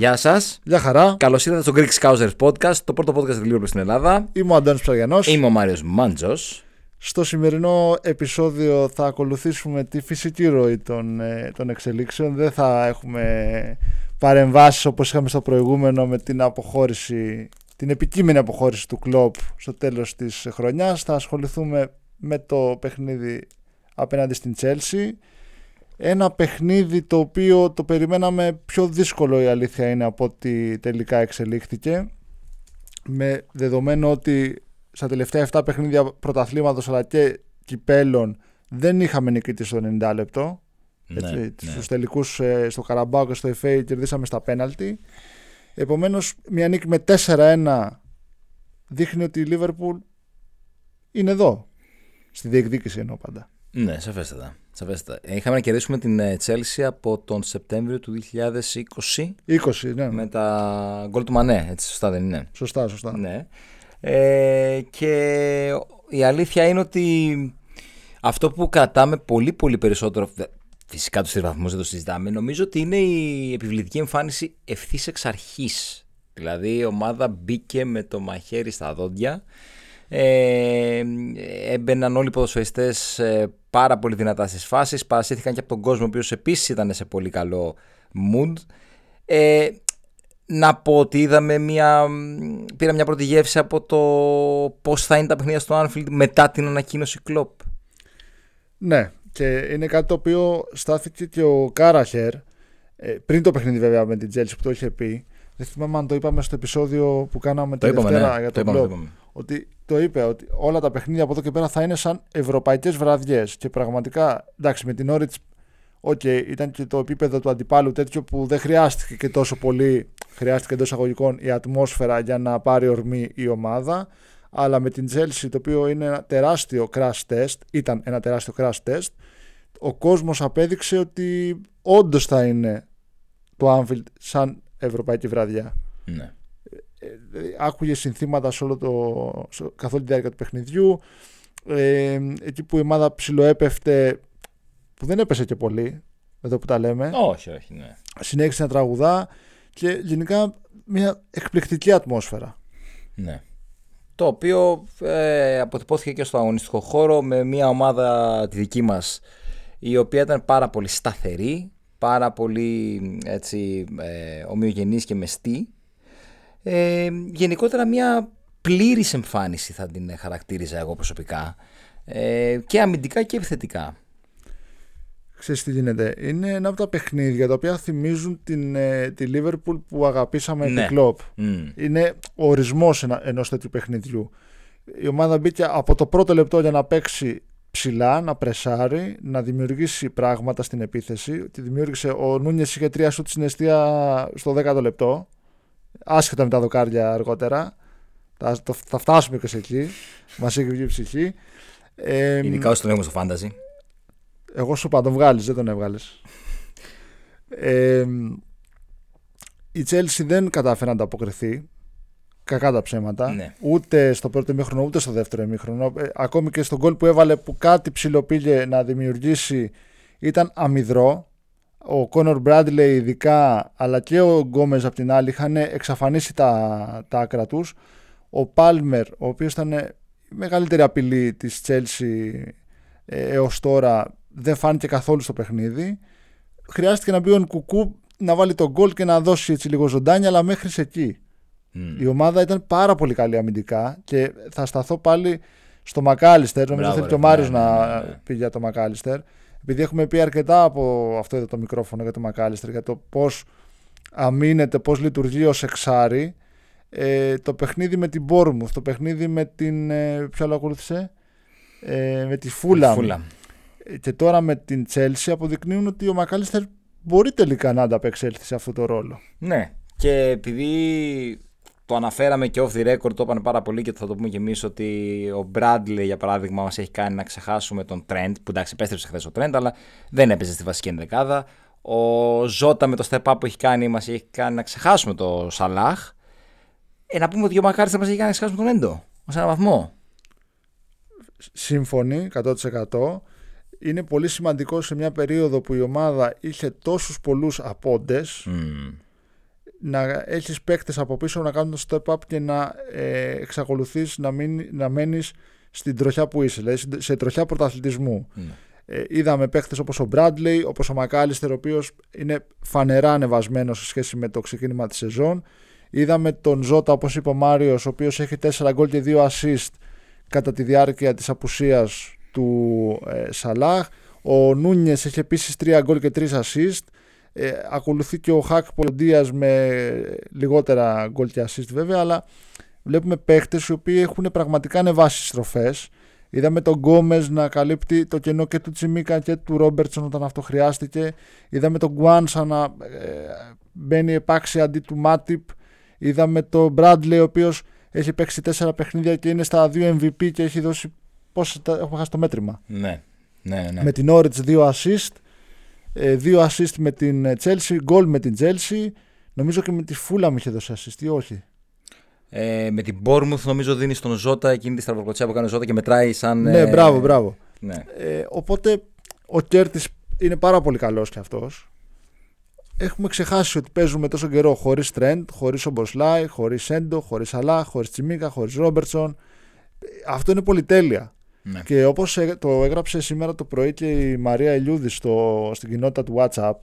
Γεια σας. Γεια χαρά. Καλώς ήρθατε στο Greek Scousers Podcast, το πρώτο podcast του Liverpool στην Ελλάδα. Είμαι ο Αντώνης Ψαριανό. Είμαι ο Μάριος Μάντζος. Στο σημερινό επεισόδιο θα ακολουθήσουμε τη φυσική ροή των, ε, των εξελίξεων. Δεν θα έχουμε παρεμβάσεις όπως είχαμε στο προηγούμενο με την αποχώρηση, την επικείμενη αποχώρηση του κλόπ στο τέλος της χρονιάς. Θα ασχοληθούμε με το παιχνίδι απέναντι στην Chelsea. Ένα παιχνίδι το οποίο το περιμέναμε πιο δύσκολο η αλήθεια είναι από ότι τελικά εξελίχθηκε. Με δεδομένο ότι στα τελευταία 7 παιχνίδια πρωταθλήματος αλλά και κυπέλων δεν είχαμε νικητή στο 90 λεπτό. Ναι, Έτσι, ναι. Στους τελικούς ε, στο Καραμπάο και στο FA κερδίσαμε στα πέναλτι. Επομένως μια νίκη με 4-1 δείχνει ότι η Λίβερπουλ είναι εδώ. Στη διεκδίκηση εννοώ πάντα. Ναι, σαφέστατα. σαφέστατα. Ε, Είχαμε να κερδίσουμε την ε, Chelsea από τον Σεπτέμβριο του 2020 20, ναι. με τα γκολ του Μανέ. Έτσι, σωστά δεν είναι. Σωστά, σωστά. Ναι. Ε, και η αλήθεια είναι ότι αυτό που κρατάμε πολύ πολύ περισσότερο, φυσικά τους τρισβαθμούς δεν το συζητάμε, νομίζω ότι είναι η επιβλητική εμφάνιση ευθύς εξ αρχής. Δηλαδή η ομάδα μπήκε με το μαχαίρι στα δόντια, ε, έμπαιναν όλοι οι ποδοσφαιριστές ε, πάρα πολύ δυνατά στις φάσεις, παρασύρθηκαν και από τον κόσμο ο οποίος επίσης ήταν σε πολύ καλό mood. Ε, να πω ότι είδαμε μια, πήρα μια πρώτη γεύση από το πώς θα είναι τα παιχνίδια στο Anfield μετά την ανακοίνωση Κλόπ. Ναι, και είναι κάτι το οποίο στάθηκε και ο Κάραχερ ε, πριν το παιχνίδι βέβαια με την Chelsea που το είχε πει. Δεν θυμάμαι αν το είπαμε στο επεισόδιο που κάναμε Το τη είπαμε, Δευτέρα ναι. για Το τον είπαμε, το Klopp. είπαμε. Ότι το είπε ότι όλα τα παιχνίδια από εδώ και πέρα θα είναι σαν ευρωπαϊκές βραδιές και πραγματικά εντάξει με την Νόριτς Οκ, ήταν και το επίπεδο του αντιπάλου τέτοιο που δεν χρειάστηκε και τόσο πολύ, χρειάστηκε εντός αγωγικών η ατμόσφαιρα για να πάρει ορμή η ομάδα. Αλλά με την Chelsea, το οποίο είναι ένα τεράστιο crash test, ήταν ένα τεράστιο crash test, ο κόσμος απέδειξε ότι όντως θα είναι το Anfield σαν ευρωπαϊκή βραδιά. Ναι. Ε, άκουγε συνθήματα σε όλο το, σε, καθ' όλη τη διάρκεια του παιχνιδιού. Ε, εκεί που η ομάδα ψιλοέπεφτε, που δεν έπεσε και πολύ, εδώ που τα λέμε, Όχι, όχι, ναι. συνέχισε να τραγουδά και γενικά μια εκπληκτική ατμόσφαιρα. ναι. Το οποίο ε, αποτυπώθηκε και στο αγωνιστικό χώρο με μια ομάδα τη δική μας η οποία ήταν πάρα πολύ σταθερή, πάρα πολύ έτσι, ε, ομοιογενής και μεστή. Ε, γενικότερα μια πλήρης εμφάνιση θα την χαρακτήριζα εγώ προσωπικά ε, και αμυντικά και επιθετικά. Ξέρεις τι γίνεται. Είναι ένα από τα παιχνίδια τα οποία θυμίζουν την, ε, τη Liverpool που αγαπήσαμε Ναι. την Klopp. Μμ. Είναι ο ορισμός ενα, ενός τέτοιου παιχνιδιού. Η ομάδα μπήκε από το πρώτο λεπτό για να παίξει ψηλά, να πρεσάρει, να δημιουργήσει πράγματα στην επίθεση. Τη δημιούργησε ο Νούνιες είχε τρία σουτ στην αιστεία στο 10ο λεπτό. Άσχετα με τα δοκάρια αργότερα. Θα, το- θα φτάσουμε και σε εκεί. Μας έχει βγει η ψυχή. Ε, Ειδικά όσοι τον έχουμε στο fantasy. εγώ σου είπα, τον βγάλεις, δεν τον έβγαλες. Ε, η Chelsea δεν κατάφερε να ανταποκριθεί. Κακά τα ψέματα. Ναι. Ούτε στο πρώτο ημίχρονο ούτε στο δεύτερο ημίχρονο. Ε, ακόμη και στον γκολ που έβαλε που κάτι ψηλοπήγε να δημιουργήσει ήταν αμυδρό. Ο Κόνορ Μπράντλεϊ ειδικά αλλά και ο Γκόμεζ απ' την άλλη είχαν εξαφανίσει τα, τα άκρα τους. Ο Πάλμερ ο οποίος ήταν η μεγαλύτερη απειλή της Chelsea ε, έως τώρα δεν φάνηκε καθόλου στο παιχνίδι. Χρειάστηκε να μπει ο Νκουκού να βάλει τον γκολ και να δώσει έτσι λίγο ζωντάνια, αλλά μέχρι εκεί. Μμ. Η ομάδα ήταν πάρα πολύ καλή αμυντικά και θα σταθώ πάλι στο Μακάλιστερ. Νομίζω Μπράβο, θέλει ρε, και ο Μάριος ναι, ναι, να ναι, ναι. πει για το Μακάλιστερ. Επειδή έχουμε πει αρκετά από αυτό εδώ το μικρόφωνο για το Μακάλιστερ, για το πώς αμήνεται, πώς λειτουργεί ως εξάρι. Ε, το παιχνίδι με την Μπόρμουθ, το παιχνίδι με την. Ε, ποιο άλλο ακολούθησε, ε, με τη Φούλαμ Φούλαμ. και τώρα με την Chelsea αποδεικνύουν ότι ο Μακάλιστερ μπορεί τελικά να ανταπεξέλθει σε αυτό το ρόλο. Ναι. Και επειδή το αναφέραμε και off the record, το είπαν πάρα πολύ και θα το πούμε και εμείς ότι ο Bradley για παράδειγμα μας έχει κάνει να ξεχάσουμε τον Trent, που εντάξει επέστρεψε χθες ο Trent, αλλά δεν έπαιζε στη βασική ενδεκάδα. Ο Ζώτα με το step up που έχει κάνει μας έχει κάνει να ξεχάσουμε το Σαλάχ. Ε, να πούμε ότι ο Μακάριστα μας έχει κάνει να ξεχάσουμε τον Έντο. Ω έναν βαθμό. Σύμφωνοι 100%. Είναι πολύ σημαντικό σε μια περίοδο που η ομάδα είχε τόσους πολλούς απόντες Μμμ. Να έχεις παίκτες από πίσω να κάνουν το step up και να ε, εξακολουθείς να, μην, να μένεις στην τροχιά που είσαι, δηλαδή σε τροχιά πρωταθλητισμού. Ναι. Ε, είδαμε παίχτες όπως ο Bradley, όπως ο Μακάλιστερ, ο οποίος είναι φανερά ανεβασμένος σε σχέση με το ξεκίνημα της σεζόν. Είδαμε τον Ζώτα, όπως είπε ο Μάριος, ο οποίος έχει 4 γκολ και 2 assist κατά τη διάρκεια της απουσίας του ε, Σαλάχ. Ο Νούνιες έχει επίσης 3 γκολ και 3 assist. Ε, ακολουθεί και ο Χάκ Πολοντίας με λιγότερα γκολ και assist βέβαια, αλλά βλέπουμε παίχτες οι οποίοι έχουν πραγματικά ανεβάσεις στροφές. Είδαμε τον Γκόμες να καλύπτει το κενό και του Τσιμίκα και του Ρόμπερτσον όταν αυτό χρειάστηκε. Είδαμε τον Γκουάνσα να ε, μπαίνει επάξι αντί του Μάτιπ. Είδαμε τον Μπράντλε ο οποίος έχει παίξει τέσσερα παιχνίδια και είναι στα δύο MVP και έχει δώσει. Πόσα έχουμε χάσει το μέτρημα. Ναι, ναι, ναι. Με την Όριτς δύο assist. Ε, δύο assist με την Chelsea, γκολ με την Chelsea. Νομίζω και με τη Φούλα μου είχε δώσει assist ή όχι; Ε, με την Bournemouth νομίζω δίνει στον Ζώτα εκείνη τη στραβοκλωτσιά που κάνει ο Ζώτα και μετράει σαν. Ναι, ε, μπράβο, μπράβο. Ναι. Ε, οπότε ο Κέρτης είναι πάρα πολύ καλός κι αυτός. Έχουμε ξεχάσει ότι παίζουμε τόσο καιρό χωρίς Τρέντ, χωρίς Ομποσλάι, χωρίς Σέντο, χωρίς Αλά, χωρίς Τσιμίκα, χωρίς Ρόμπερτσον. Αυτό είναι πολυτέλεια. Ναι. Και όπως το έγραψε σήμερα το πρωί και η Μαρία Ελιούδη στο, στην κοινότητα του WhatsApp,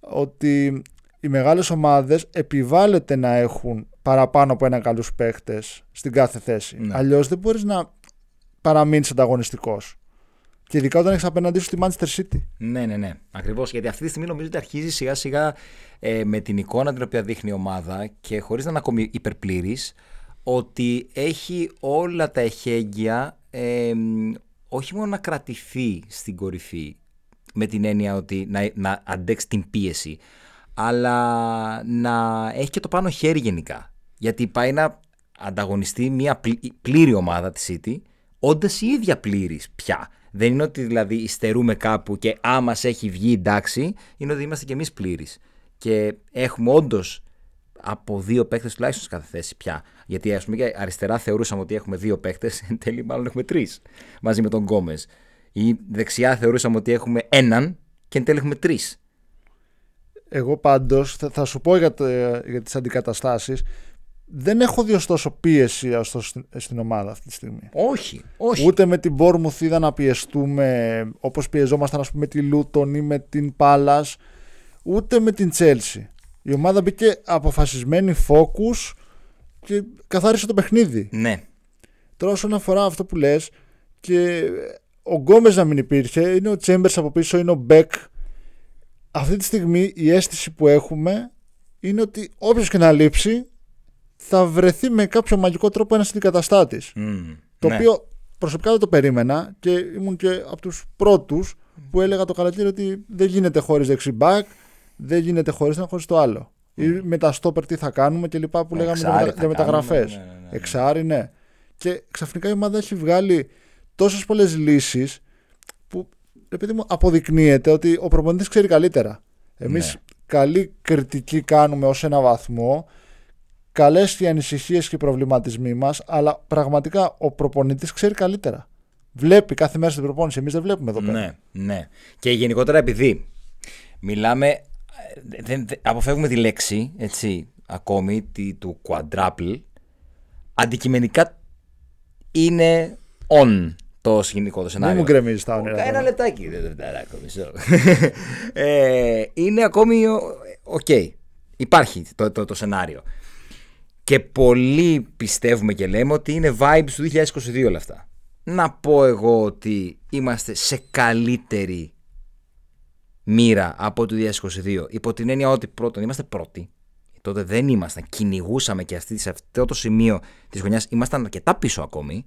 ότι οι μεγάλες ομάδες επιβάλλεται να έχουν παραπάνω από ένα καλούς παίχτες στην κάθε θέση. Ναι. Αλλιώς δεν μπορείς να παραμείνεις ανταγωνιστικός. Και ειδικά όταν έχεις απέναντί σου τη Manchester City. Ναι, ναι, ναι. Ακριβώς. Γιατί αυτή τη στιγμή νομίζω ότι αρχίζει σιγά σιγά ε, με την εικόνα την οποία δείχνει η ομάδα και χωρίς να είναι ακόμη υπερπλήρης, ότι έχει όλα τα εχέγγυα ε, όχι μόνο να κρατηθεί στην κορυφή με την έννοια ότι να, να αντέξει την πίεση, αλλά να έχει και το πάνω χέρι γενικά. Γιατί πάει να ανταγωνιστεί μια πλήρη ομάδα της City, όντας η ίδια πλήρης πια. Δεν είναι ότι δηλαδή υστερούμε κάπου και άμα έχει βγει εντάξει, είναι ότι είμαστε κι εμείς πλήρει. Και έχουμε όντως από δύο παίκτες τουλάχιστον σε κάθε θέση πια. Γιατί ας πούμε και αριστερά θεωρούσαμε ότι έχουμε δύο παίκτες, εν τέλει μάλλον έχουμε τρεις μαζί με τον Γκόμες. Ή δεξιά θεωρούσαμε ότι έχουμε έναν και εν τέλει έχουμε τρεις. Εγώ πάντως θα, θα σου πω για, το, για τις αντικαταστάσεις δεν έχω δει ωστόσο πίεση στο, στην ομάδα αυτή τη στιγμή. Όχι, όχι. Ούτε με την Bournemouth είδα να πιεστούμε όπως πιεζόμασταν ας πούμε με τη Λούτον ή με την Πάλας ούτε με την Chelsea. Η ομάδα μπήκε αποφασισμένη focus και καθάρισε το παιχνίδι. Ναι. Τώρα όσον αφορά αυτό που λες και ο Γκόμες να μην υπήρχε, είναι ο Chambers από πίσω, είναι ο Μπέκ αυτή τη στιγμή η αίσθηση που έχουμε είναι ότι όποιος και να λείψει θα βρεθεί με κάποιο μαγικό τρόπο ένας αντικαταστάτης. Mm, το ναι. οποίο προσωπικά δεν το περίμενα και ήμουν και από τους πρώτους που έλεγα το καλοκαίρι ότι δεν γίνεται χωρίς δεξιμπάκ, δεν γίνεται χωρίς ένα χωρίς το άλλο. Ή με τα στόπερ τι θα κάνουμε και λοιπά που λέγαμε Εξάρι για, θα για μεταγραφές. κάνουμε, ναι, ναι, ναι, ναι. Εξάρι, ναι. Και ξαφνικά η ομάδα έχει βγάλει τόσες πολλές λύσεις που επειδή μου αποδεικνύεται ότι ο προπονητής ξέρει καλύτερα. Εμείς Ναι. καλή κριτική κάνουμε ως ένα βαθμό, καλές οι ανησυχίες και οι προβληματισμοί μας, αλλά πραγματικά ο προπονητής ξέρει καλύτερα. Βλέπει κάθε μέρα στην προπόνηση, εμείς δεν βλέπουμε εδώ πέρα. Ναι, ναι. Και γενικότερα επειδή μιλάμε, ε, δεν, δεν- αποφεύγουμε τη λέξη, έτσι, ακόμη, τη, του quadruple, αντικειμενικά είναι on το σκηνικό, το σενάριο. Μην μου γκρεμίζεις τα όνειρα. Ένα τώρα. λεπτάκι, δεν δευτεράκο, μισό. ε, είναι ακόμη ο- οκ. Υπάρχει το, το, το σενάριο. Και πολλοί πιστεύουμε και λέμε ότι είναι vibes του 2022 όλα αυτά. Να πω εγώ ότι είμαστε σε καλύτερη μοίρα από το 2022. Υπό την έννοια ότι πρώτον είμαστε πρώτοι. Τότε δεν ήμασταν. Κυνηγούσαμε και αυτή, σε αυτό το σημείο της χρονιάς ήμασταν αρκετά πίσω ακόμη.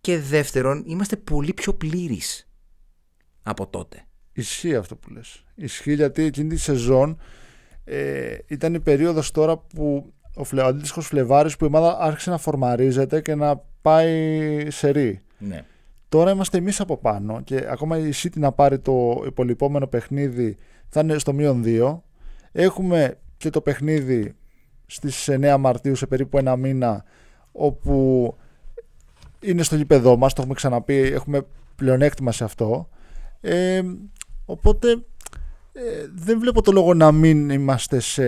Και δεύτερον, είμαστε πολύ πιο πλήρεις από τότε. Ισχύει αυτό που λες. Ισχύει γιατί εκείνη τη σεζόν ε, ήταν η περίοδος τώρα που ο, Φλε, ο αντίστοιχος Φλεβάρης που η ομάδα άρχισε να φορμαρίζεται και να πάει σε ρί. Ναι. Τώρα είμαστε εμείς από πάνω και ακόμα η City να πάρει το υπολοιπόμενο παιχνίδι θα είναι στο μείον 2. Έχουμε και το παιχνίδι στις 9 Μαρτίου σε περίπου ένα μήνα όπου είναι στο γήπεδό μας, το έχουμε ξαναπεί, έχουμε πλεονέκτημα σε αυτό. Ε, οπότε ε, δεν βλέπω το λόγο να μην είμαστε σε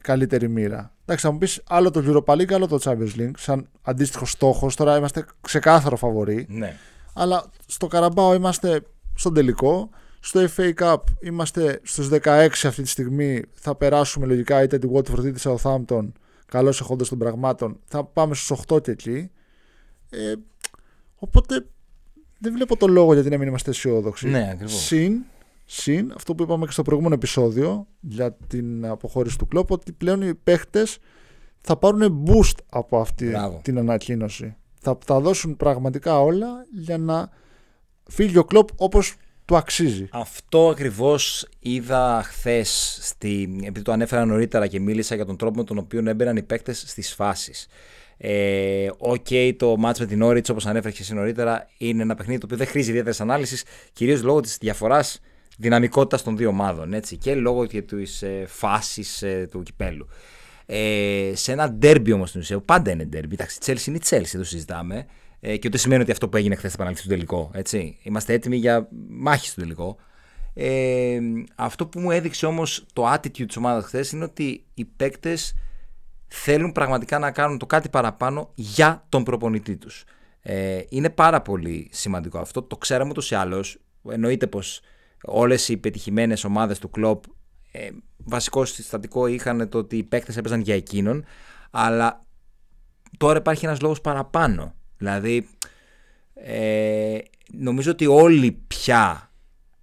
καλύτερη μοίρα. Εντάξει, θα μου πεις άλλο το Europa League, άλλο το Champions League, σαν αντίστοιχο στόχος. Τώρα είμαστε ξεκάθαρο φαβορή. Ναι. Αλλά στο Καραμπάο είμαστε στον τελικό. Στο FA Cup είμαστε στους 16 αυτή τη στιγμή. Θα περάσουμε λογικά είτε τη Watford είτε τη Southampton. Καλώς εχόντας των πραγμάτων. Θα πάμε στους 8 και εκεί. Ε, οπότε δεν βλέπω το λόγο γιατί να μην είμαστε αισιόδοξοι. Ναι, ακριβώς. Συν, συν αυτό που είπαμε και στο προηγούμενο επεισόδιο για την αποχώρηση του κλόπ, ότι πλέον οι παίχτες θα πάρουν boost από αυτή Μπράβο. την ανακοίνωση. Θα τα δώσουν πραγματικά όλα για να φύγει ο Klopp όπως του αξίζει. Αυτό ακριβώς είδα χθες, επειδή το ανέφερα νωρίτερα και μίλησα για τον τρόπο με τον οποίο έμπαιναν οι παίκτες στις φάσεις. Ε, Οκ, το match με την Νόριτς, όπως ανέφερες και εσύ νωρίτερα, είναι ένα παιχνίδι το οποίο δεν χρήζει ιδιαίτερης ανάλυσης, κυρίως λόγω της διαφοράς δυναμικότητα των δύο ομάδων έτσι, και λόγω και της ε, φάσης ε, του κυπέλου. Ε, σε ένα ντέρμπι όμως στην ουσία, πάντα είναι ντέρμπι. Εντάξει, η Chelsea είναι η Chelsea, το συζητάμε. Ε, και ούτε σημαίνει ότι αυτό που έγινε χθες θα επαναληφθεί στο τελικό. Έτσι. Είμαστε έτοιμοι για μάχη στο τελικό. Ε, αυτό που μου έδειξε όμως το attitude της ομάδας χθες είναι ότι οι παίκτες θέλουν πραγματικά να κάνουν το κάτι παραπάνω για τον προπονητή τους. Ε, είναι πάρα πολύ σημαντικό αυτό. Το ξέραμε ούτως ή άλλως. Εννοείται πως όλες οι πετυχημένες ομάδες του κλοπ ε, βασικό συστατικό είχαν το ότι οι παίκτες έπαιζαν για εκείνον. Αλλά τώρα υπάρχει ένας λόγος παραπάνω. Δηλαδή, ε, νομίζω ότι όλοι πια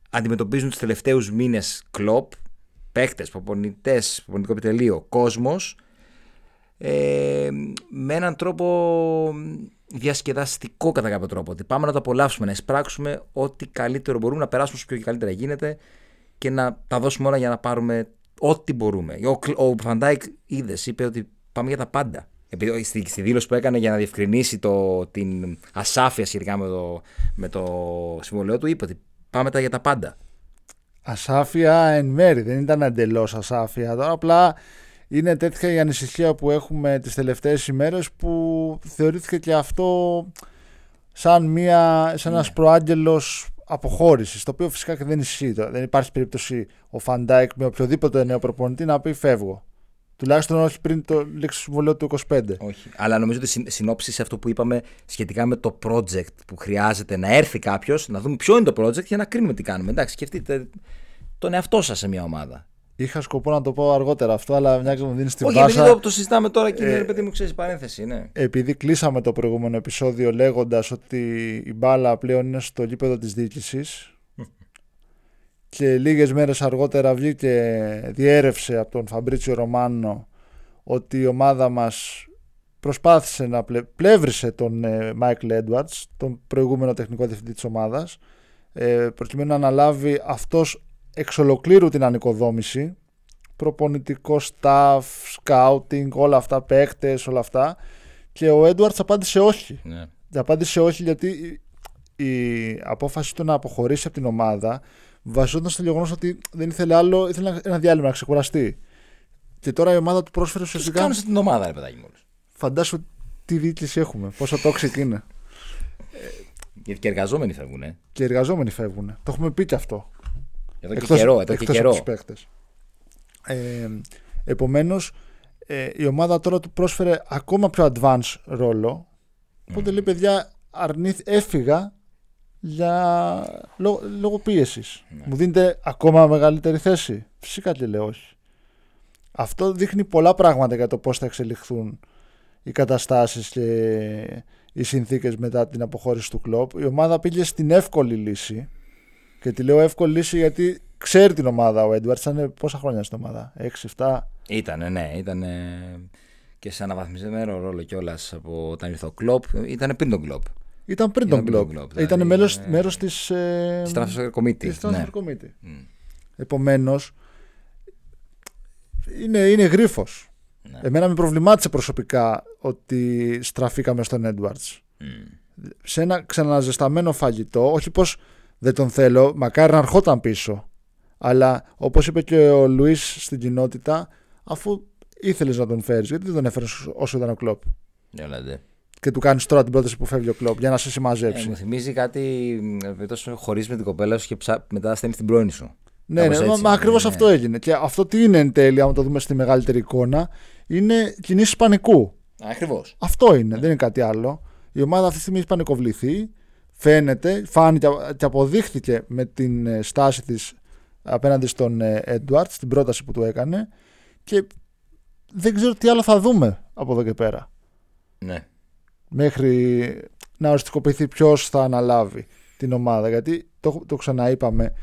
αντιμετωπίζουν τους τελευταίους μήνες κλοπ, παίκτες, προπονητές, προπονητικό επιτελείο, κόσμος, ε, με έναν τρόπο διασκεδαστικό κατά κάποιο τρόπο. Ότι πάμε να το απολαύσουμε, να εισπράξουμε ό,τι καλύτερο μπορούμε, να περάσουμε όσο πιο καλύτερα γίνεται και να τα δώσουμε όλα για να πάρουμε ό,τι μπορούμε. Ο, ο Φαν Ντάικ είδες, είπε ότι πάμε για τα πάντα. Επειδή στη, στη δήλωση που έκανε για να διευκρινίσει το, την ασάφεια σχετικά με το, με το συμβόλαιο του, είπε ότι πάμε τα για τα πάντα. Ασάφεια εν μέρει, δεν ήταν εντελώς ασάφεια. Τώρα απλά είναι τέτοια η ανησυχία που έχουμε τις τελευταίες ημέρες που θεωρήθηκε και αυτό σαν, μια, σαν ένας ναι. προάγγελος αποχώρησης, το οποίο φυσικά και δεν ισχύει. Δεν υπάρχει περίπτωση ο Φαν Ντάικ με οποιοδήποτε νέο προπονητή να πει φεύγω. Τουλάχιστον όχι πριν το λήξη του συμβολέου του 25. Όχι. Αλλά νομίζω ότι συνόψεις αυτό που είπαμε σχετικά με το project που χρειάζεται να έρθει κάποιος, να δούμε ποιο είναι το project για να κρίνουμε τι κάνουμε. Εντάξει, σκεφτείτε τον εαυτό σας σε μια ομάδα. Είχα σκοπό να το πω αργότερα αυτό, αλλά μιας και μου δίνεις την Όχι, Όχι, επειδή το συζητάμε τώρα και είναι ε, παιδί μου, ξέρεις παρένθεση. Ναι. Επειδή κλείσαμε το προηγούμενο επεισόδιο λέγοντας ότι η μπάλα πλέον είναι στο γήπεδο της διοίκησης και λίγες μέρες αργότερα βγήκε διέρευσε από τον Φαμπρίτσιο Ρωμάνο ότι η ομάδα μας προσπάθησε να πλε... πλεύρισε τον Μάικλ ε, Έντουαρτς, τον προηγούμενο τεχνικό διευθυντή της ομάδας, ε, προκειμένου να αναλάβει αυτός εξ ολοκλήρου την ανοικοδόμηση, προπονητικό staff, scouting, όλα αυτά, παίκτες, όλα αυτά. Και ο Έντουαρτς απάντησε όχι. Ναι. Απάντησε όχι γιατί η απόφαση του να αποχωρήσει από την ομάδα βασιζόταν στο γεγονός ότι δεν ήθελε άλλο, ήθελε ένα διάλειμμα να ξεκουραστεί. Και τώρα η ομάδα του πρόσφερε ουσιαστικά. Κάνουν την ομάδα, ρε παιδάκι μου. Φαντάσου τι διοίκηση έχουμε, πόσο toxic είναι. Γιατί και εργαζόμενοι φεύγουν. Ε. Και εργαζόμενοι φεύγουν. Το έχουμε πει και αυτό. Εδώ και εκτός, καιρό. Εδώ και καιρό. Από τους ε, Επομένως, ε, η ομάδα τώρα του πρόσφερε ακόμα πιο advanced ρόλο. Οπότε λέει, παιδιά, αρνήθη, έφυγα για... λόγω, λόγω πίεσης. Ναι. Μου δίνετε ακόμα μεγαλύτερη θέση. Φυσικά και λέω όχι. Αυτό δείχνει πολλά πράγματα για το πώς θα εξελιχθούν οι καταστάσεις και οι συνθήκες μετά την αποχώρηση του κλόπ. Η ομάδα πήγε στην εύκολη λύση και τη λέω εύκολη λύση γιατί ξέρει την ομάδα ο Έντουαρτ. Ήταν πόσα χρόνια στην ομάδα, 6-7. Ήταν, ναι, ήταν και σε αναβαθμισμένο ρόλο κιόλας από όταν ήρθε ο κλόπ. Ήταν πριν τον κλόπ. Ήταν πριν τον Globe. Δηλαδή, ήταν μέλος, ε, μέρος της... Ε, της Transfer Committee. Της ναι. Committee. Mm. Επομένως, είναι, είναι γρίφος. Ναι. Εμένα με προβλημάτισε προσωπικά ότι στραφήκαμε στον Edwards. Mm. Σε ένα ξαναζεσταμένο φαγητό, όχι πως δεν τον θέλω, μακάρι να ερχόταν πίσω. Αλλά όπως είπε και ο Λουίς στην κοινότητα, αφού ήθελες να τον φέρεις, γιατί δεν τον έφερες όσο ήταν ο Κλόπ. Yeah, και του κάνεις τώρα την πρόταση που φεύγει ο κλοπ για να σε συμμαζέψει. Ε, μου θυμίζει κάτι. Τόσο χωρίς με την κοπέλα σου και ψά... μετά στέλνει την πρώην σου. Ναι, Κάπως ναι, μα, έτσι. μα ακριβώς Ναι. αυτό έγινε. Και αυτό τι είναι εν τέλει, άμα το δούμε στη μεγαλύτερη εικόνα, είναι κινήσεις πανικού. Ακριβώς. Αυτό είναι, δεν είναι κάτι άλλο. Η ομάδα αυτή τη στιγμή έχει πανικοβληθεί. Φαίνεται, φάνηκε και αποδείχθηκε με την ε, στάση της απέναντι στον Έντουαρτ, την πρόταση που του έκανε. Και δεν ξέρω τι άλλο θα δούμε από εδώ και πέρα. Ναι. Μέχρι να οριστικοποιηθεί ποιος θα αναλάβει την ομάδα. Γιατί το, το ξαναείπαμε,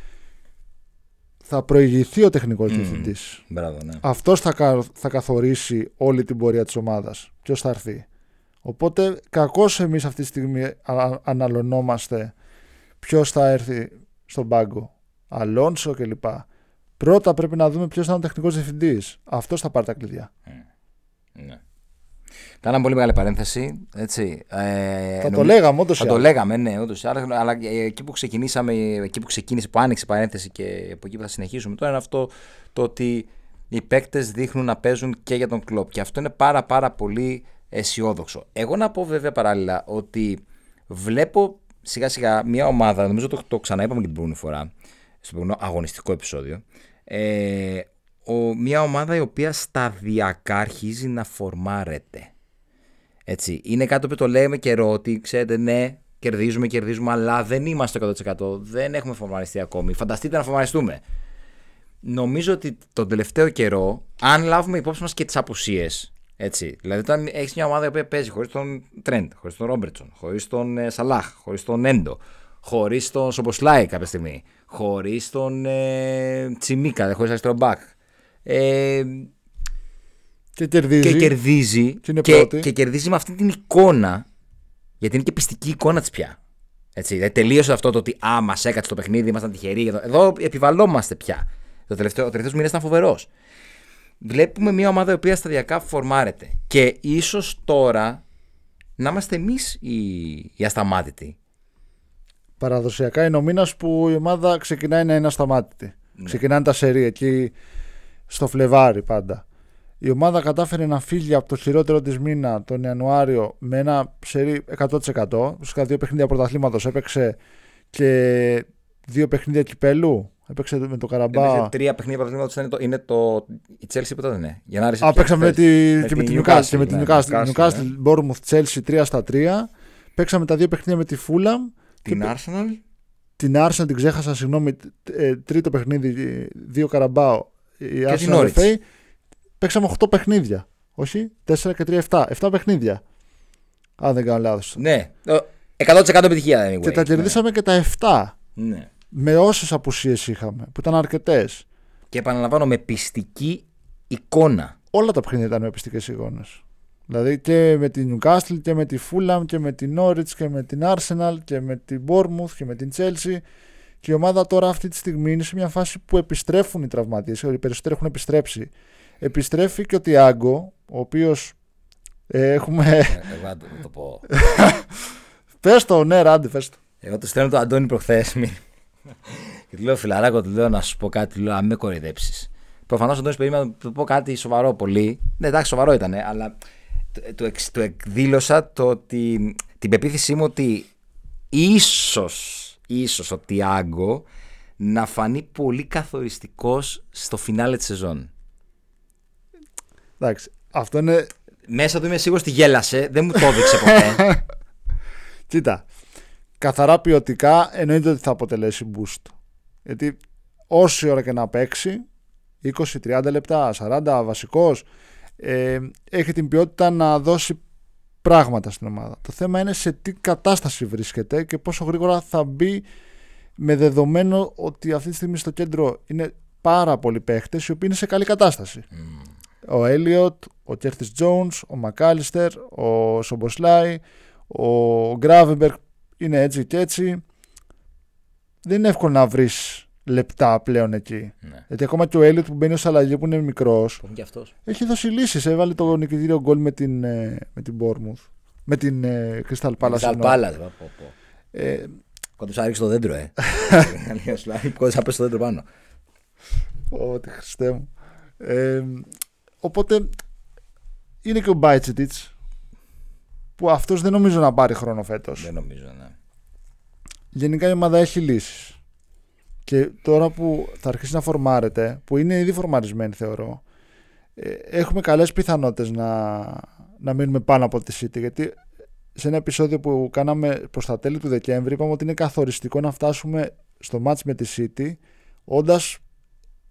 θα προηγηθεί ο τεχνικός Μμμ. διευθυντής. Μπράβο, ναι. Αυτός θα, κα- θα καθορίσει όλη την πορεία της ομάδας. Ποιος θα έρθει; Οπότε κακώς εμείς αυτή τη στιγμή α- αναλωνόμαστε ποιος θα έρθει στον πάγκο. Αλόνσο κλπ. Πρώτα πρέπει να δούμε ποιος θα είναι ο τεχνικός διευθυντής. Αυτός θα πάρει τα κλειδιά. ναι. Κάναμε πολύ μεγάλη παρένθεση. Έτσι. Ε, θα το νομι- λέγαμε όντως Θα ή το άλλως. λέγαμε, ναι, όντω. Αλλά, αλλά εκεί που ξεκινήσαμε, εκεί που ξεκίνησε, που άνοιξε η παρένθεση και από εκεί που θα συνεχίσουμε τώρα είναι αυτό το ότι οι παίκτες δείχνουν να παίζουν και για τον κλοπ. Και αυτό είναι πάρα πάρα πολύ αισιόδοξο. Εγώ να πω βέβαια παράλληλα ότι βλέπω σιγά σιγά μια ομάδα, νομίζω το, το ξαναείπαμε και την προηγούμενη φορά, στο προηγούμενο αγωνιστικό επεισόδιο. Ε, ο, μια ομάδα η οποία σταδιακά αρχίζει να φορμάρεται. Έτσι. Είναι κάτι που το λέμε καιρό ότι ξέρετε, ναι, κερδίζουμε, κερδίζουμε, αλλά δεν είμαστε 100%. Δεν έχουμε φορμαριστεί ακόμη. Φανταστείτε να φορμαριστούμε. Νομίζω ότι τον τελευταίο καιρό, αν λάβουμε υπόψη μας και τις απουσίες, έτσι. Δηλαδή, όταν έχεις μια ομάδα η οποία παίζει χωρίς τον Τρέντ, χωρίς τον Ρόμπερτσον, χωρίς τον ε, Σαλάχ, χωρίς τον Έντο, χωρίς τον Σομποσλάι κάποια στιγμή, χωρίς τον ε, Τσιμίκα, χωρίς αριστερό μπακ. Ε, Και κερδίζει. και κερδίζει Και είναι και, πρώτη. και κερδίζει με αυτή την εικόνα γιατί είναι και πιστική εικόνα της πια. Έτσι, δηλαδή τελείωσε αυτό το ότι α, μας έκατσε το παιχνίδι, ήμασταν τυχεροί. Εδώ, εδώ επιβαλόμαστε πια. Το τελευταίο, ο τελευταίος μήνα ήταν φοβερός. Βλέπουμε μια ομάδα η οποία σταδιακά φορμάρεται. Και ίσως τώρα να είμαστε εμείς οι, οι ασταμάτητοι. Παραδοσιακά είναι ο μήνας που η ομάδα ξεκινάει να είναι ασταμάτητη. Ναι. Ξεκινάνε τα σερί εκεί στο Φλεβάρι πάντα. Η ομάδα κατάφερε να φύγει από το χειρότερο της μήνα τον Ιανουάριο με ένα σερί 100%. Ουσιαστικά δύο παιχνίδια πρωταθλήματος έπαιξε και δύο παιχνίδια κυπέλου. Έπαιξε με το Καραμπά. Έπαιζε τρία παιχνίδια πρωταθλήματο. Είναι, το, είναι το. Η Chelsea που τότε είναι. Για να Α, παίξαμε με τη, με και με τη την Newcastle, Newcastle. Και με την ναι, Newcastle. Newcastle, Newcastle, Bournemouth, Chelsea 3 στα 3. Παίξαμε τα δύο παιχνίδια με τη Fulham. Την και- Arsenal. Την Arsenal την ξέχασα, συγγνώμη. ε, τρίτο παιχνίδι, ε, δύο Καραμπάο. Η την Arsenal Norwich. FA. Παίξαμε 8 παιχνίδια. Όχι, 4 και 3, 7. 7 παιχνίδια. Αν δεν κάνω λάθος. Ναι. Ε, 100% επιτυχία anyway. Και τα κερδίσαμε και τα 7. Ναι. Με όσες απουσίες είχαμε, που ήταν αρκετές. Και επαναλαμβάνω με πιστική εικόνα. Όλα τα παιχνίδια ήταν με πιστικές εικόνες. Δηλαδή και με την Newcastle και με τη Fulham και με την Norwich και με την Arsenal και με την Bournemouth και με την Chelsea. Και η ομάδα τώρα αυτή τη στιγμή είναι σε μια φάση που επιστρέφουν οι τραυματίες, οι περισσότεροι έχουν επιστρέψει. Επιστρέφει και ο Τιάγκο, ο οποίος ε, έχουμε... Ε, Εγώ να το, να το πω. πες το, ναι ράντι, πες το. Εγώ του στέλνω τον Αντώνη προχθές. Και του λέω φιλαράκο, του λέω να σου πω κάτι, του λέω αν με κοροϊδέψεις. Προφανώς ο Αντώνη περίμενε να του πω κάτι σοβαρό πολύ. Ναι, εντάξει, σοβαρό ήταν, αλλά του, του, εξ- του εκδήλωσα το ότι, την πεποίθησή μου ότι ίσως ίσως ο Τιάγκο να φανεί πολύ καθοριστικός στο φινάλε της σεζόν. Εντάξει, αυτό είναι... Μέσα του είμαι σίγουρος ότι γέλασε, δεν μου το έδειξε ποτέ. Κοίτα, καθαρά ποιοτικά εννοείται ότι θα αποτελέσει boost. Γιατί όση ώρα και να παίξει, 20-30 λεπτά, 40 βασικός, ε, έχει την ποιότητα να δώσει πράγματα στην ομάδα. Το θέμα είναι σε τι κατάσταση βρίσκεται και πόσο γρήγορα θα μπει με δεδομένο ότι αυτή τη στιγμή στο κέντρο είναι πάρα πολλοί παίχτες οι οποίοι είναι σε καλή κατάσταση. Ο Έλιοτ, ο Κέρτις Jones, ο Μακάλιστερ, ο Σομποσλάι, ο Γκράβεμπεργκ είναι έτσι και έτσι. Δεν είναι εύκολο να βρεις λεπτά πλέον εκεί. ναι. Γιατί ακόμα και ο Έλιοτ που μπαίνει ω αλλαγή που είναι μικρός, Που είναι και αυτός. έχει δώσει λύσεις. Έβαλε το νικητήριο γκολ με την, ε, με την Bournemouth. Με την ε, Crystal Palace. Crystal εννοώ. Palace, πω, πω, πω. Ε, Κοντά άρχισε το δέντρο, ε. Κοντά πέσει το δέντρο πάνω. Ό,τι Χριστέ μου. Ε, οπότε είναι και ο Μπάιτσετιτς που αυτός δεν νομίζω να πάρει χρόνο φέτος. Δεν νομίζω, ναι. Γενικά η ομάδα έχει λύσεις. Και τώρα που θα αρχίσει να φορμάρεται, που είναι ήδη φορμαρισμένη θεωρώ, ε, έχουμε καλές πιθανότητες να, να μείνουμε πάνω από τη City. Γιατί σε ένα επεισόδιο που κάναμε προς τα τέλη του Δεκέμβρη είπαμε ότι είναι καθοριστικό να φτάσουμε στο μάτς με τη City όντας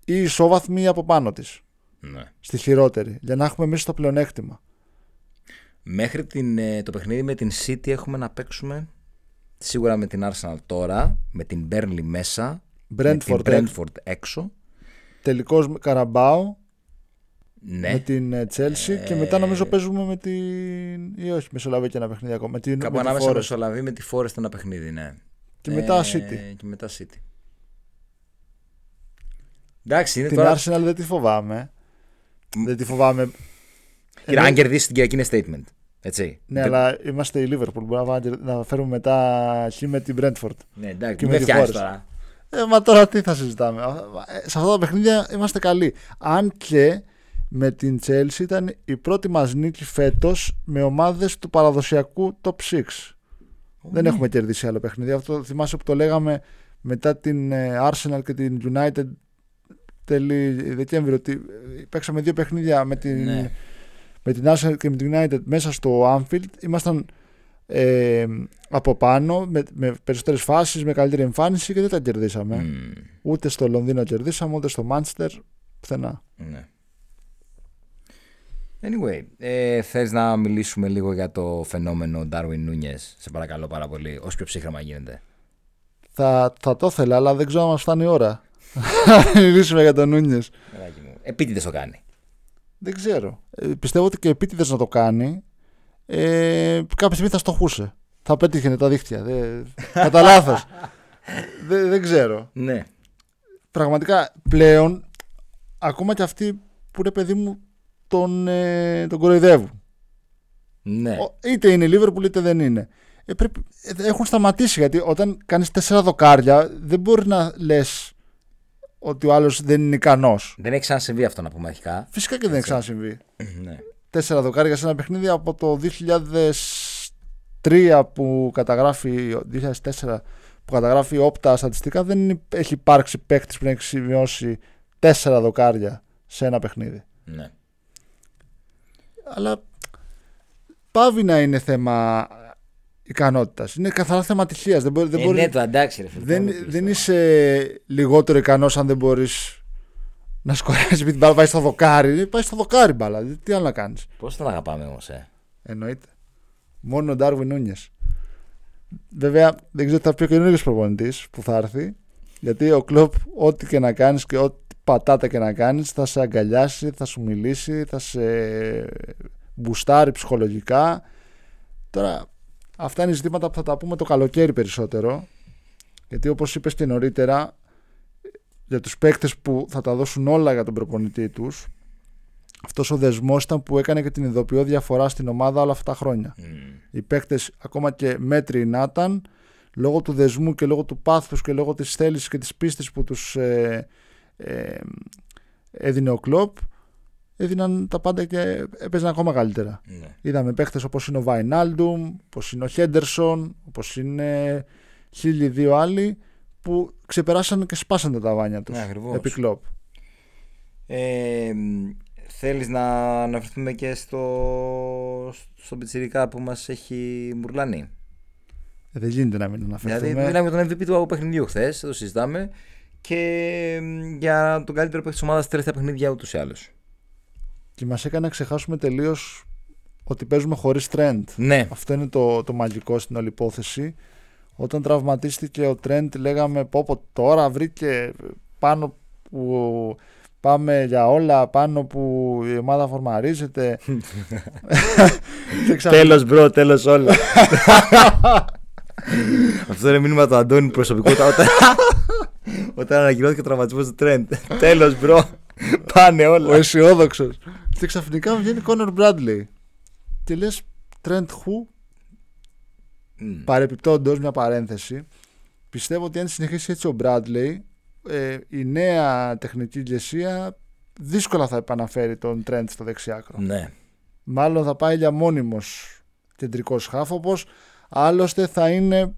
ή ισόβαθμη ή από πάνω της. Ναι. Στη χειρότερη. Για να έχουμε εμείς το πλεονέκτημα. Μέχρι την, ε, το παιχνίδι με την City έχουμε να παίξουμε σίγουρα με την Arsenal τώρα, με την Burnley μέσα, με την Brentford, ε, Brentford έξω. τελικός Καραμπάου Ναι, με την ε, Chelsea και μετά νομίζω παίζουμε με την. ή όχι, μεσολαβεί και ένα παιχνίδι ακόμα. Με την, κάπου με τη ανάμεσα Forest. μεσολαβεί με τη Forest ένα παιχνίδι, ναι. Και μετά Ε, City. Και μετά City. Εντάξει, είναι Την τώρα... Arsenal δεν τη φοβάμαι. Δεν τη φοβάμαι. Κοίτα, αν κερδίσει την Κυριακή είναι statement. Έτσι. Ναι, Δεν- αλλά είμαστε η Liverpool. Μπορούμε να- να φέρουμε μετά χ με την Brentford. Ναι, εντάξει, και μην με με τη φτιάχνεις Forest. τώρα. Ε, μα τώρα τι θα συζητάμε. Ε, Σε αυτά τα παιχνίδια είμαστε καλοί. Αν και με την Chelsea ήταν η πρώτη μας νίκη φέτος με ομάδες του παραδοσιακού top 6. Δεν ναι. έχουμε κερδίσει άλλο παιχνίδι. Αυτό θυμάσαι που το λέγαμε μετά την ε, Arsenal και την United τέλη Δεκέμβρη ότι ε, παίξαμε δύο παιχνίδια με την, Ναι. Με την Arsenal και με την United μέσα στο Anfield. Ήμασταν ε, από πάνω με, με περισσότερες φάσεις, με καλύτερη εμφάνιση και δεν τα κερδίσαμε. Μμμ, Ούτε στο Λονδίνο κερδίσαμε, ούτε στο Manchester. Πουθενά. ναι. Anyway, ε, θες να μιλήσουμε λίγο για το φαινόμενο Darwin Núñez, σε παρακαλώ πάρα πολύ, όσο πιο ψύχρεμα γίνεται. Θα, θα το ήθελα, αλλά δεν ξέρω αν μας φτάνει η ώρα. Να μιλήσουμε για τον Νούνιες. Παιδάκι μου. Επίτηδες το κάνει. Δεν ξέρω. Ε, πιστεύω ότι και επίτηδες να το κάνει, ε, κάποια στιγμή θα στοχούσε. Θα πέτυχε τα δίχτυα. Δεν... Κατά λάθος. δεν, δεν ξέρω. Ναι. Πραγματικά πλέον, ακόμα και αυτοί που είναι παιδί μου τον, ε, τον κοροϊδεύουν. Ναι. Ο- Είτε είναι Liverpool είτε δεν είναι. Ε, πρέπει, ε, έχουν σταματήσει γιατί όταν κάνεις τέσσερα δοκάρια δεν μπορεί να λες ότι ο άλλος δεν είναι ικανός. Δεν έχει ξανασυμβεί αυτό να πούμε αρχικά. Φυσικά και δεν έχει ξανασυμβεί. ναι. τέσσερα δοκάρια σε ένα παιχνίδι από το 2003 που καταγράφει 2004 που καταγράφει όπτα στατιστικά δεν είναι- έχει υπάρξει παίκτης που να έχει σημειώσει τέσσερα δοκάρια σε ένα παιχνίδι. ναι. Αλλά πάβει να είναι θέμα ικανότητας. Είναι καθαρά θέμα ατυχία. Δεν, μπορεί, δεν, ε, μπορεί- ναι, το εντάξει ρε φίλε. δεν, το πεις δεν τώρα. είσαι λιγότερο ικανός αν δεν μπορείς να σκοράσει επειδή την μπάλα πάει στο δοκάρι. Πάει στο δοκάρι μπάλα. Τι άλλο να κάνεις. Πώς τον αγαπάμε όμως, ε; Εννοείται. Μόνο ο Ντάρβιν Νούνιες. Βέβαια, δεν ξέρω τι θα πει ο καινούριο προπονητής που θα έρθει. Γιατί ο κλοπ, ό,τι και να κάνεις και ό,τι πατάτα και να κάνεις, θα σε αγκαλιάσει, θα σου μιλήσει, θα σε μπουστάρει ψυχολογικά. Τώρα, αυτά είναι ζητήματα που θα τα πούμε το καλοκαίρι περισσότερο. Γιατί όπως είπες και νωρίτερα, για τους παίκτες που θα τα δώσουν όλα για τον προπονητή τους, αυτός ο δεσμός ήταν που έκανε και την ειδοποιώ διαφορά στην ομάδα όλα αυτά τα χρόνια. Μμ. Οι παίκτες ακόμα και μέτροι να ήταν, λόγω του δεσμού και λόγω του πάθους και λόγω της θέλησης και της πίστης που τους ε, ε, έδινε ο Κλόπ, έδιναν τα πάντα και έπαιζαν ακόμα καλύτερα. Ναι. Είδαμε παίχτες όπως είναι ο Βαϊνάλντουμ, όπως είναι ο Χέντερσον, όπως είναι χίλιοι δύο άλλοι που ξεπεράσαν και σπάσαν τα ταβάνια τους Ναι, ακριβώς. επί κλόπ. Ε, μ, θέλεις να αναφερθούμε και στο, στο πιτσιρικά που μας έχει μουρλάνει. Ε, δεν γίνεται να μην αναφερθούμε. Δηλαδή, μιλάμε για τον MVP του παιχνιδιού χθες, το συζητάμε. Και μ, για τον καλύτερο παίκτη της ομάδας τελευταία παιχνίδια ούτως ή άλλως. Και μας έκανε να ξεχάσουμε τελείως ότι παίζουμε χωρίς Trent. Ναι, Αυτό είναι το, το μαγικό στην όλη υπόθεση. Όταν τραυματίστηκε ο Trent λέγαμε πω πω τώρα βρήκε πάνω που πάμε για όλα, πάνω που η ομάδα φορμαρίζεται. Και ξαφνικά- τέλος bro, τέλος όλα. Αυτό είναι μήνυμα του Αντώνη προσωπικότητα όταν, όταν ανακοινώθηκε ο τραυματισμός του Trent. τέλος bro, πάνε όλα. αισιόδοξος. Και ξαφνικά βγαίνει Κόνορ Μπράντλεϊ. Και λες Trent who, Μμ, παρεπιπτόντως μια παρένθεση, πιστεύω ότι αν συνεχίσει έτσι ο Μπράντλεϊ, ε, η νέα τεχνική ηγεσία δύσκολα θα επαναφέρει τον Trent στο δεξιάκρο. Ναι, Μάλλον θα πάει για μόνιμος κεντρικός χάφ όπως άλλωστε θα είναι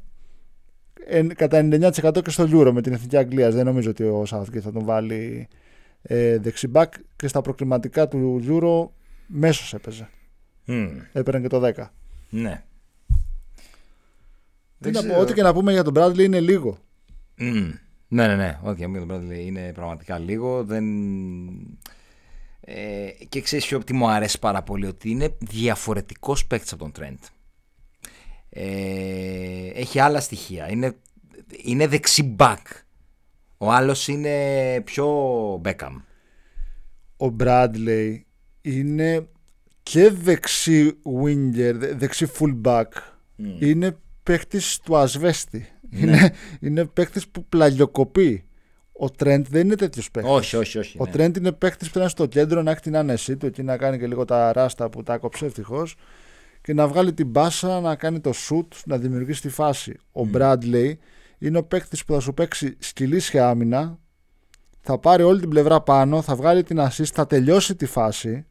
εν- κατά 99% και στο Euro με την Εθνική Αγγλίας. Δεν νομίζω ότι ο Southgate θα τον βάλει ε, δεξιμπάκ και στα προκριματικά του Euro μέσος έπαιζε. Μμ, Έπαιρνε και το 10. ναι. Τι Δεν να ξέρω. πω, ό,τι και να πούμε για τον Bradley είναι λίγο. Μμ. Ναι, ναι, ναι. Ό,τι και να πούμε για τον Bradley είναι πραγματικά λίγο. Δεν... Ε, και ξέρεις ποιο τι μου αρέσει πάρα πολύ, ότι είναι διαφορετικός παίκτης από τον Trent. Ε, έχει άλλα στοιχεία. Είναι, είναι δεξιμπάκ. Ο άλλος είναι πιο Beckham. Ο Bradley είναι και δεξί winger, δε- δεξί fullback. Είναι παίκτης του ασβέστη. Είναι, είναι παίκτης που πλαγιοκοπεί. Ο Trent δεν είναι τέτοιος παίκτη. Όχι, όχι, όχι. Ο ναι. Trent είναι παίκτη που είναι στο κέντρο να έχει την άνεσή του εκεί να κάνει και λίγο τα ράστα που τα άκοψε ευτυχώς και να βγάλει την μπάσα, να κάνει το shoot, να δημιουργήσει τη φάση. Ο Bradley είναι ο παίκτης που θα σου παίξει σκυλίσια άμυνα, θα πάρει όλη την πλευρά πάνω, θα βγάλει την assist, θα τελειώσει τη φάση.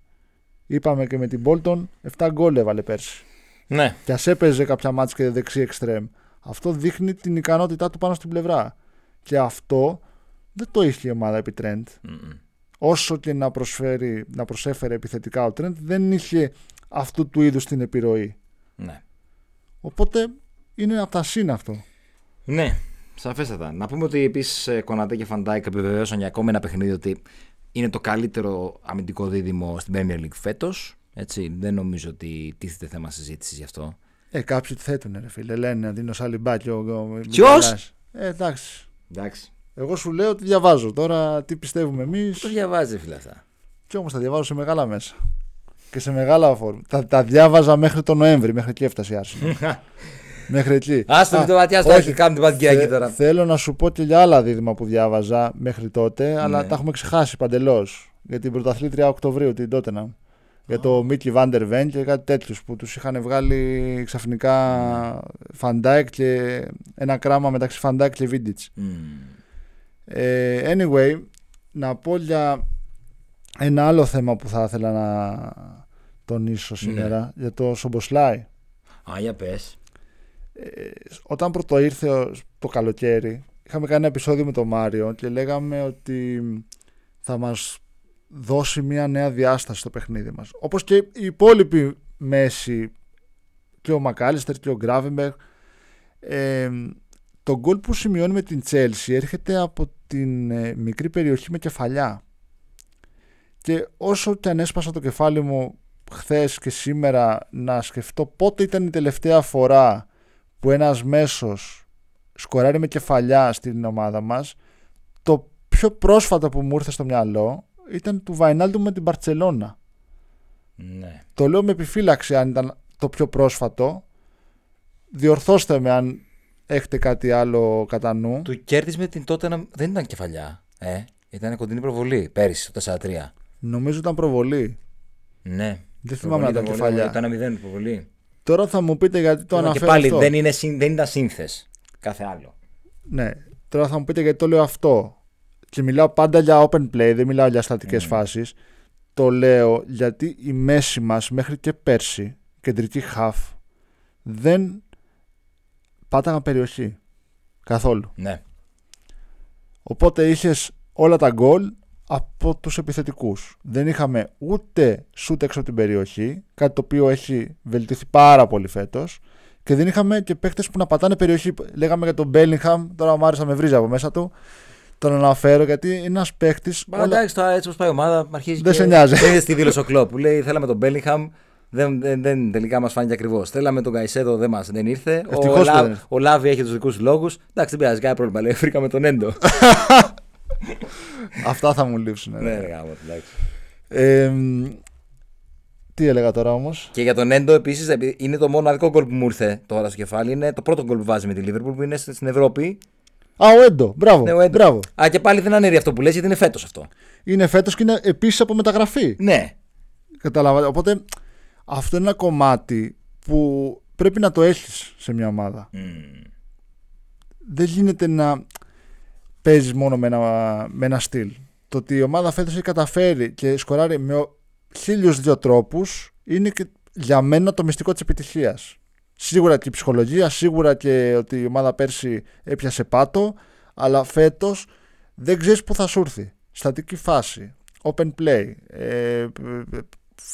Είπαμε και με την Bolton 7 γκολ έβαλε πέρσι. Ναι. Και ας έπαιζε κάποια μάτς και δεξί εξτρέμ. Αυτό δείχνει την ικανότητά του πάνω στην πλευρά. Και αυτό δεν το είχε η ομάδα επί Trent. Μμμ. Όσο και να, προσφέρει, να προσέφερε επιθετικά ο Trent, δεν είχε αυτού του είδους την επιρροή. ναι. Οπότε είναι από τα σύν αυτό. Ναι, σαφέστατα. Να πούμε ότι επίσης Κονατέ και Φαν Ντάικ επιβεβαίωσαν για ακόμη ένα παιχνίδι ότι είναι το καλύτερο αμυντικό δίδυμο στην Premier League φέτος. Έτσι, δεν νομίζω ότι τίθεται θέμα συζήτησης γι' αυτό. Ε, κάποιοι θέτουν, ρε φίλε. Λένε Δίνο Σαλιμπά και ο. ο- Ποιος; Ε, εντάξει. Εντάξει. Εγώ σου λέω ότι διαβάζω. Τώρα τι πιστεύουμε εμείς. Το διαβάζει, φίλε αυτά. Και όμως τα διαβάζω σε μεγάλα μέσα. Και σε μεγάλα φόρμα. Τα, τα διάβαζα μέχρι τον Νοέμβρη, μέχρι εκεί έφτασε η Arsenal. μέχρι εκεί. Άστο Α, με το ματιά στο όχι. άρχι, κάνουμε την παντικυριακή Θε- τώρα. Θέλω να σου πω και για άλλα δίδυμα που διάβαζα μέχρι τότε, αλλά Ναι. τα έχουμε ξεχάσει παντελώς. Για την πρωταθλήτρια Οκτωβρίου, την Τότενα. Για το Μίκι Βαν ντε Βεν και κάτι τέτοιους που τους είχαν βγάλει ξαφνικά Φαν Ντάικ και ένα κράμα μεταξύ Φαν Ντάικ και Βίντιτς. Μμμ. Ε, anyway, να πω για ένα άλλο θέμα που θα ήθελα να τονίσω σήμερα για το Σομποσλάι. Α, για πε. όταν πρωτοήρθε ο- το καλοκαίρι, είχαμε κάνει ένα επεισόδιο με τον Μάριο και λέγαμε ότι θα μας δώσει μια νέα διάσταση στο παιχνίδι μας. Όπως και οι υπόλοιποι μέση και ο Μακάλιστερ και ο Γκράβεμπερ ε, το γκολ που σημειώνει με την Τσέλσι έρχεται από την ε, μικρή περιοχή με κεφαλιά και όσο και αν έσπασα το κεφάλι μου χθες και σήμερα να σκεφτώ πότε ήταν η τελευταία φορά που ένας μέσος σκοράρει με κεφαλιά στην ομάδα μας το πιο πρόσφατο που μου ήρθε στο μυαλό ήταν του Βαϊνάλντου με την Μπαρτσελώνα. Ναι. Το λέω με επιφύλαξη αν ήταν το πιο πρόσφατο. Διορθώστε με αν έχετε κάτι άλλο κατά νου. Του κέρδισε με την τότε να... δεν ήταν κεφαλιά. Ε, ήταν κοντινή προβολή πέρυσι το 4-3. Νομίζω ήταν προβολή. Ναι. Δεν θυμάμαι να ήταν κεφαλιά. Ήταν 0 προβολή. Τώρα θα μου πείτε γιατί το και αναφέρω πάλι αυτό. δεν, είναι, συν- δεν ήταν σύνθες. Κάθε άλλο. Ναι. Τώρα θα μου πείτε γιατί το λέω αυτό. Και μιλάω πάντα για open play, δεν μιλάω για στατικές φάσεις. Το λέω γιατί η μέση μας μέχρι και πέρσι, κεντρική half, δεν πάταγαν περιοχή. Καθόλου. Ναι. Οπότε είχες όλα τα γκολ από τους επιθετικούς. Δεν είχαμε ούτε σούτ έξω από την περιοχή, κάτι το οποίο έχει βελτιωθεί πάρα πολύ φέτος. Και δεν είχαμε και παίκτες που να πατάνε περιοχή. Λέγαμε για τον Μπέλιγχαμ, τώρα ο Μάριος θα με βρίζει από μέσα του. Τον αναφέρω γιατί είναι ένας παίκτης... Μα όλα- εντάξει, τώρα έτσι όπως πάει η ομάδα, αρχίζει. Δεν και... σε νοιάζει. Δεν είδε τη δήλωση ο Κλόπ που λέει: Θέλαμε τον Μπέλιγχαμ. Δεν, δεν, δεν, τελικά μας φάνηκε ακριβώς. Θέλαμε τον Καϊσέδο, δεν, μας, δεν ήρθε. Ευτυχώς ο, που Λα- δεν ήρθε. ο Λάβη έχει τους δικούς τους λόγους. Εντάξει, δεν πειράζει, κανένα πρόβλημα. Λέει: Βρήκαμε τον Έντο. Αυτά θα μου λείψουν. ναι, ρε γάμο, εντάξει. Ε, μ, τι έλεγα τώρα όμως; Και για τον Έντο επίσης είναι το μοναδικό γκολ που μου ήρθε τώρα στο κεφάλι. Είναι το πρώτο γκολ που βάζει με τη Λίβερπουλ που είναι στην Ευρώπη. Α, ο Έντο. Μπράβο. Ναι, ο Έντο. Μπράβο. Α, και πάλι δεν ανέρει αυτό που λες γιατί είναι φέτος αυτό. Είναι φέτος και είναι επίσης από μεταγραφή. Ναι. Καταλαβαίνετε. Οπότε αυτό είναι ένα κομμάτι που πρέπει να το έχεις σε μια ομάδα. Δεν γίνεται να παίζεις μόνο με ένα, με ένα στυλ. Το ότι η ομάδα φέτος έχει καταφέρει και σκοράρει με ο- χίλιους δύο τρόπους είναι και για μένα το μυστικό της επιτυχίας. Σίγουρα και η ψυχολογία, σίγουρα και ότι η ομάδα πέρσι έπιασε πάτο, αλλά φέτος δεν ξέρεις πού θα σου έρθει. Στατική φάση, open play, ε,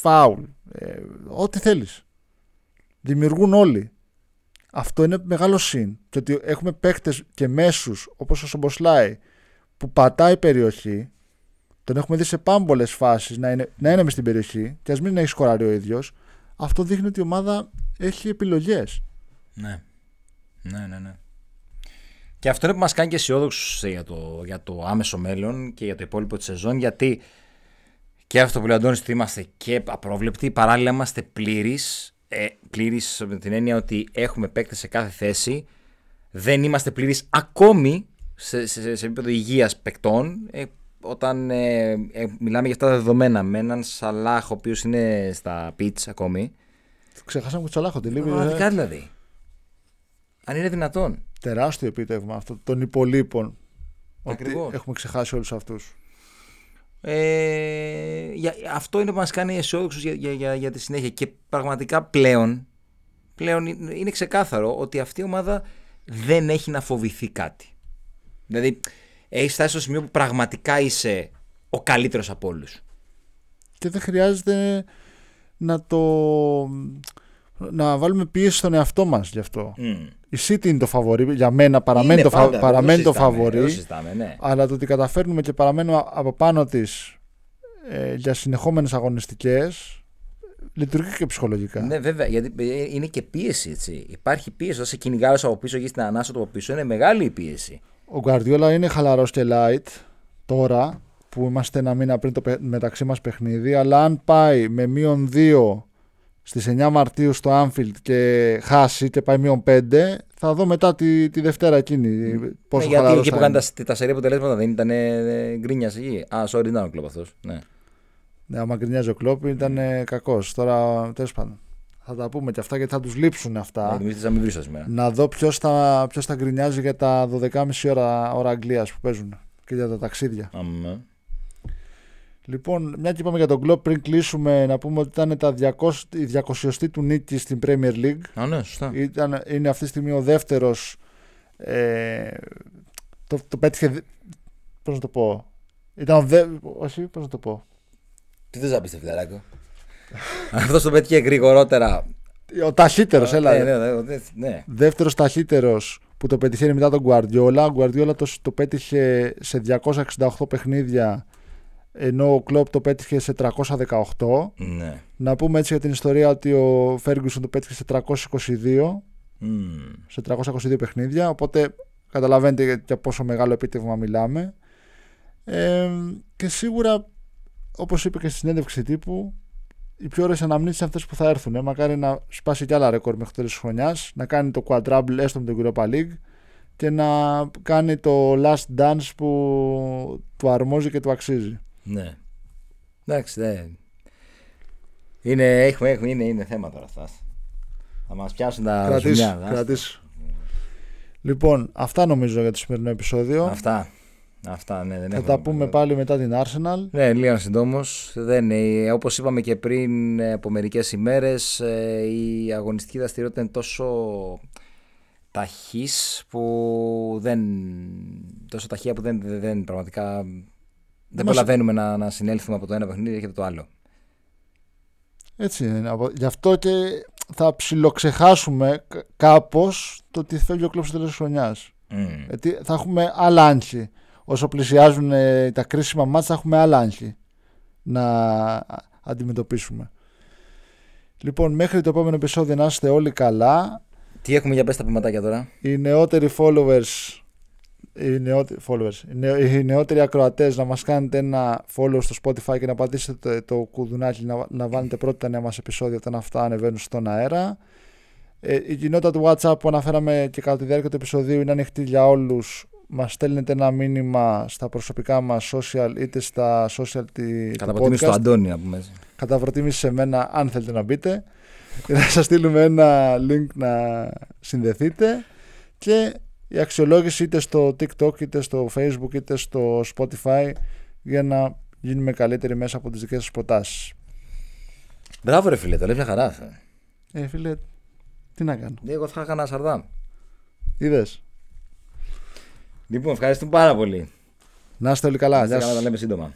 foul, ε, ό,τι θέλεις. Δημιουργούν όλοι. Αυτό είναι μεγάλο συν. Και ότι έχουμε παίκτες και μέσους όπως ο Σομποσλάι που πατάει περιοχή, τον έχουμε δει σε πάμπολες φάσεις να είναι, να είναι μες στην περιοχή και ας μην έχει σκοράρει ο ίδιος. Αυτό δείχνει ότι η ομάδα έχει επιλογές. Ναι. Ναι, ναι, ναι. Και αυτό είναι που μας κάνει και αισιόδοξους για το, για το άμεσο μέλλον και για το υπόλοιπο της σεζόν. Γιατί και αυτό που λέει ο Αντώνης, ότι είμαστε και απρόβλεπτοι, παράλληλα είμαστε πλήρεις. Ε, πλήρης με την έννοια ότι έχουμε παίκτες σε κάθε θέση. Δεν είμαστε πλήρεις ακόμη σε, σε, σε επίπεδο υγείας παικτών. Ε, όταν ε, ε, μιλάμε για αυτά τα δεδομένα με έναν Σαλάχ ο οποίος είναι στα πιτς ακόμη. Ξεχάσαμε και Σαλάχ, ότι Πραγματικά δηλαδή. Αν είναι δυνατόν. Τεράστιο επίτευγμα αυτό των υπολείπων. Ακριβώς. Ότι έχουμε ξεχάσει όλους αυτούς. Ε, για, αυτό είναι που μας κάνει αισιόδοξους για, για, για, για, τη συνέχεια και πραγματικά πλέον, πλέον είναι ξεκάθαρο ότι αυτή η ομάδα δεν έχει να φοβηθεί κάτι. Δηλαδή έχεις φτάσει στο σημείο που πραγματικά είσαι ο καλύτερος από όλους. Και δεν χρειάζεται να το να βάλουμε πίεση στον εαυτό μας γι' αυτό. Mm. Η City είναι το φαβορή, για μένα παραμένει είναι το, πάντα, παραμένει το φαβορή, ναι. αλλά το ότι καταφέρνουμε και παραμένουμε από πάνω της ε, για συνεχόμενες αγωνιστικές λειτουργεί και ψυχολογικά. Ναι, βέβαια, γιατί ε, είναι και πίεση. Έτσι. Υπάρχει πίεση. Όταν σε κυνηγάει από πίσω και στην ανάσα του από πίσω, είναι μεγάλη η πίεση. Ο Γκαρδιόλα είναι χαλαρός και light τώρα που είμαστε ένα μήνα πριν το μεταξύ μας παιχνίδι. Αλλά αν πάει με μείον 2 στις 9 Μαρτίου στο Anfield και χάσει και πάει μείον 5, θα δω μετά τη, τη Δευτέρα εκείνη. Πόσο ναι, γιατί εκεί που κάνει τα, τα σερή αποτελέσματα δεν ήταν ε, γκρίνιας εκεί. Α, sorry, ήταν ο κλοπ αυτός. Ναι. Ναι, άμα γκρινιάζει ο κλοπ ήταν ε, κακός. Τώρα τέλος πάντων. Θα τα πούμε και αυτά γιατί θα τους λείψουν αυτά. Να, να δω ποιος θα, ποιος θα γκρινιάζει για τα 12.30 ώρα, ώρα Αγγλίας που παίζουν και για τα ταξίδια. Αμέ. Λοιπόν, μια και είπαμε για τον Κλοπ πριν κλείσουμε, να πούμε ότι ήταν τα 200, η 200 του νίκη στην Premier League. Α, ναι, σωστά. Ήταν, είναι αυτή τη στιγμή ο δεύτερος. Ε, το, το πέτυχε. Πώς να το πω. Ήταν ο δε, όχι, πώς να το πω. Τι δεν ζάπησε, φιλαράκο. Αυτό το πέτυχε γρηγορότερα. Ο ταχύτερος, έλα. Ναι, ναι, ναι, ναι. Δεύτερος ταχύτερος που το πετυχαίνει μετά τον Guardiola. Ο Guardiola το, το πέτυχε σε 268 παιχνίδια ενώ ο Κλόπ το πέτυχε σε 318. Ναι. Να πούμε έτσι για την ιστορία ότι ο Φέργκουσον το πέτυχε σε 322. Mm. Σε 322 παιχνίδια. Οπότε καταλαβαίνετε για πόσο μεγάλο επίτευγμα μιλάμε. Ε, και σίγουρα, όπως είπε και στη συνέντευξη τύπου, οι πιο ωραίες αναμνήσεις είναι αυτές που θα έρθουν. Ε, μακάρι να σπάσει κι άλλα ρεκόρ μέχρι τέλος της χρονιάς, να κάνει το quadruple έστω με τον Europa League και να κάνει το last dance που του αρμόζει και του αξίζει. Ναι. Εντάξει, ναι. Είναι, έχουμε, έχουμε, είναι, είναι θέμα τώρα αυτάς. Θα μας πιάσουν τα κρατήσου, κρατήσου. Λοιπόν, αυτά νομίζω για το σημερινό επεισόδιο. Αυτά. Αυτά, ναι, δεν θα τα πούμε πάλι μετά την Arsenal. Ναι, λίγο συντόμως. Όπως είπαμε και πριν ε, από μερικές ημέρες, ε, η αγωνιστική δραστηριότητα είναι τόσο ταχύς που δεν. τόσο ταχεία που δεν, δεν πραγματικά δεν προλαβαίνουμε να, να συνέλθουμε από το ένα παιχνίδι και το άλλο. Έτσι είναι. Γι' αυτό και θα ψιλοξεχάσουμε κάπως το τι θέλει ο κλόπ στο τέλος χρονιάς. Mm. Γιατί θα έχουμε άλλα άγχη. Όσο πλησιάζουν ε, τα κρίσιμα μάτια θα έχουμε άλλα άγχη να αντιμετωπίσουμε. Λοιπόν, μέχρι το επόμενο επεισόδιο να είστε όλοι καλά. Τι έχουμε για πες τα ποιηματάκια τώρα. Οι νεότεροι followers οι νεότεροι, followers, οι νεότεροι ακροατές να μας κάνετε ένα follow στο Spotify και να πατήσετε το κουδουνάκι να, να βάλετε πρώτα τα νέα μας επεισόδια όταν αυτά ανεβαίνουν στον αέρα. Ε, η κοινότητα του WhatsApp που αναφέραμε και κατά τη διάρκεια του επεισοδίου είναι ανοιχτή για όλους. Μας στέλνετε ένα μήνυμα στα προσωπικά μας social είτε στα social τη, Κατά προτίμηση στο Αντώνη να πούμε. Κατά προτίμηση σε μένα αν θέλετε να μπείτε. Και θα σας στείλουμε ένα link να συνδεθείτε. Και η αξιολόγηση είτε στο TikTok είτε στο Facebook είτε στο Spotify για να γίνουμε καλύτεροι μέσα από τις δικές σας προτάσεις. Μπράβο ρε φίλε, το λέει μια χαρά. Ε, φίλε, Τι να κάνω; Εγώ θα έκανα Σαρδάμ. Είδες. Λοιπόν, ευχαριστούμε πάρα πολύ. Να είστε όλοι καλά. Να είστε Γεια καλά, σας. τα λέμε σύντομα.